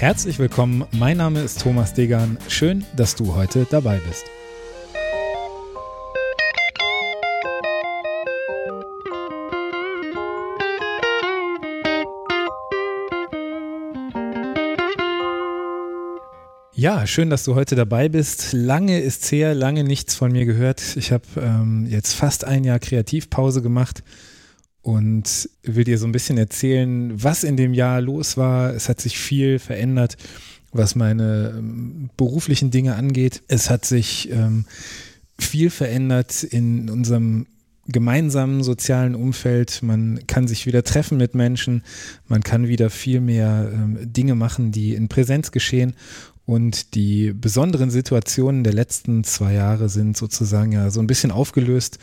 Herzlich willkommen, mein Name ist Thomas Degan. Schön, dass du heute dabei bist. Ja, schön, dass du heute dabei bist. Lange ist her, lange nichts von mir gehört. Ich habe ähm, jetzt fast ein Jahr Kreativpause gemacht und will dir so ein bisschen erzählen, was in dem Jahr los war. Es hat sich viel verändert, was meine ähm, beruflichen Dinge angeht. Es hat sich ähm, viel verändert in unserem gemeinsamen sozialen Umfeld. Man kann sich wieder treffen mit Menschen. Man kann wieder viel mehr ähm, Dinge machen, die in Präsenz geschehen. Und die besonderen Situationen der letzten zwei Jahre sind sozusagen ja so ein bisschen aufgelöst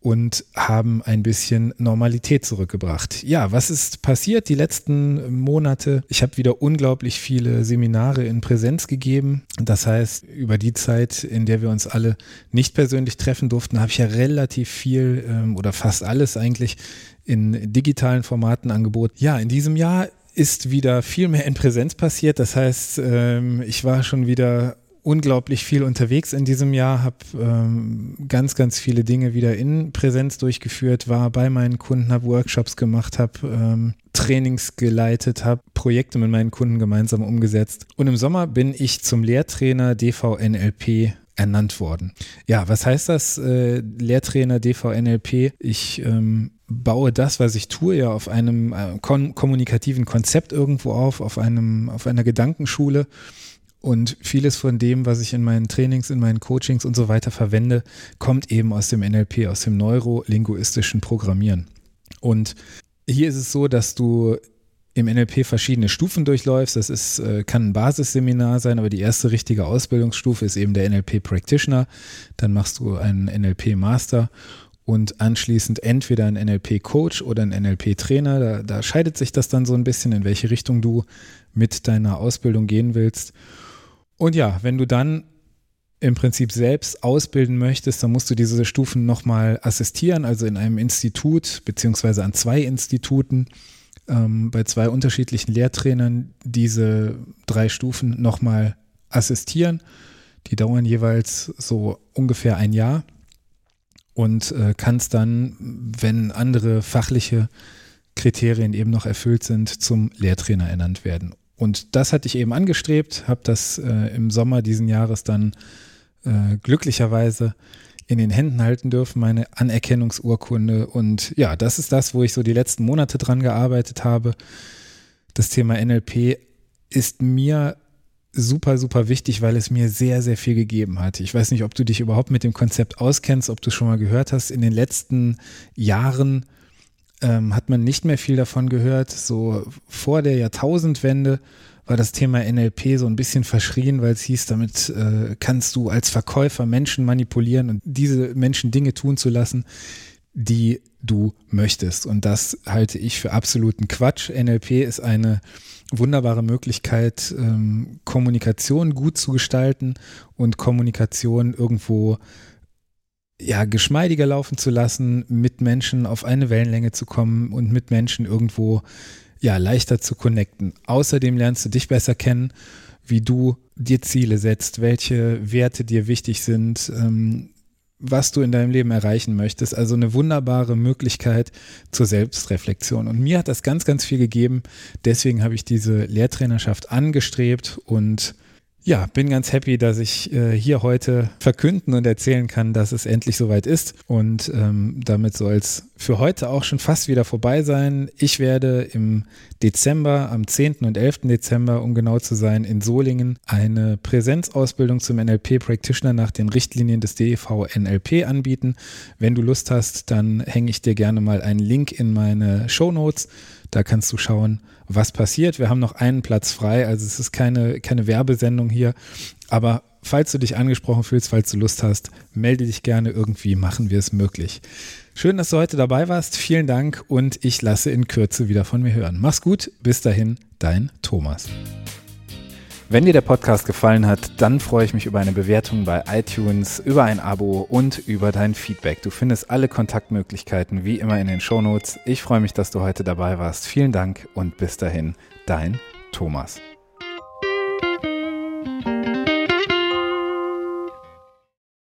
und haben ein bisschen Normalität zurückgebracht. Ja, was ist passiert die letzten Monate? Ich habe wieder unglaublich viele Seminare in Präsenz gegeben. Das heißt, über die Zeit, in der wir uns alle nicht persönlich treffen durften, habe ich ja relativ viel ähm, oder fast alles eigentlich in digitalen Formaten angeboten. Ja, in diesem Jahr ist wieder viel mehr in Präsenz passiert. Das heißt, ähm, ich war schon wieder unglaublich viel unterwegs in diesem Jahr, habe ähm, ganz, ganz viele Dinge wieder in Präsenz durchgeführt, war bei meinen Kunden, habe Workshops gemacht, habe ähm, Trainings geleitet, habe Projekte mit meinen Kunden gemeinsam umgesetzt. Und im Sommer bin ich zum Lehrtrainer DVNLP ernannt worden. Ja, was heißt das? Äh, Lehrtrainer DVNLP. Ich ähm, baue das, was ich tue, ja auf einem äh, kommunikativen Konzept irgendwo auf, auf einem, auf einer Gedankenschule und vieles von dem, was ich in meinen Trainings, in meinen Coachings und so weiter verwende, kommt eben aus dem NLP, aus dem neurolinguistischen Programmieren. Und hier ist es so, dass du im NLP verschiedene Stufen durchläufst. Das ist, äh, kann ein Basisseminar sein, aber die erste richtige Ausbildungsstufe ist eben der NLP Practitioner. Dann machst du einen NLP Master und anschließend entweder ein NLP Coach oder ein NLP Trainer. Da, da scheidet sich das dann so ein bisschen, in welche Richtung du mit deiner Ausbildung gehen willst. Und ja, wenn du dann im Prinzip selbst ausbilden möchtest, dann musst du diese Stufen nochmal assistieren, also in einem Institut beziehungsweise an zwei Instituten ähm, bei zwei unterschiedlichen Lehrtrainern diese drei Stufen nochmal assistieren. Die dauern jeweils so ungefähr ein Jahr und äh, kannst dann, wenn andere fachliche Kriterien eben noch erfüllt sind, zum Lehrtrainer ernannt werden. Und das hatte ich eben angestrebt, habe das äh, im Sommer diesen Jahres dann äh, glücklicherweise in den Händen halten dürfen, meine Anerkennungsurkunde. Und ja, das ist das, wo ich so die letzten Monate dran gearbeitet habe. Das Thema NLP ist mir super, super wichtig, weil es mir sehr, sehr viel gegeben hat. Ich weiß nicht, ob du dich überhaupt mit dem Konzept auskennst, ob du schon mal gehört hast. In den letzten Jahren ähm, hat man nicht mehr viel davon gehört. So vor der Jahrtausendwende war das Thema NLP so ein bisschen verschrien, weil es hieß, damit äh, kannst du als Verkäufer Menschen manipulieren und diese Menschen Dinge tun zu lassen, die du möchtest. Und das halte ich für absoluten Quatsch. NLP ist eine wunderbare Möglichkeit, ähm, Kommunikation gut zu gestalten und Kommunikation irgendwo ja, geschmeidiger laufen zu lassen, mit Menschen auf eine Wellenlänge zu kommen und mit Menschen irgendwo ja leichter zu connecten. Außerdem lernst du dich besser kennen, wie du dir Ziele setzt, welche Werte dir wichtig sind, ähm, was du in deinem Leben erreichen möchtest. Also eine wunderbare Möglichkeit zur Selbstreflexion. Und mir hat das ganz, ganz viel gegeben. Deswegen habe ich diese Lehrtrainerschaft angestrebt und ja, bin ganz happy, dass ich äh, hier heute verkünden und erzählen kann, dass es endlich soweit ist. Und ähm, damit soll es für heute auch schon fast wieder vorbei sein. Ich werde im Dezember, am 10. und 11. Dezember, um genau zu sein, in Solingen eine Präsenzausbildung zum NLP Practitioner nach den Richtlinien des DEV NLP anbieten. Wenn du Lust hast, dann hänge ich dir gerne mal einen Link in meine Show Notes. Da kannst du schauen, was passiert. Wir haben noch einen Platz frei, also es ist keine, keine Werbesendung hier. Aber falls du dich angesprochen fühlst, falls du Lust hast, melde dich gerne irgendwie, machen wir es möglich. Schön, dass du heute dabei warst. Vielen Dank und ich lasse in Kürze wieder von mir hören. Mach's gut. Bis dahin, dein Thomas. Wenn dir der Podcast gefallen hat, dann freue ich mich über eine Bewertung bei iTunes, über ein Abo und über dein Feedback. Du findest alle Kontaktmöglichkeiten wie immer in den Shownotes. Ich freue mich, dass du heute dabei warst. Vielen Dank und bis dahin, dein Thomas.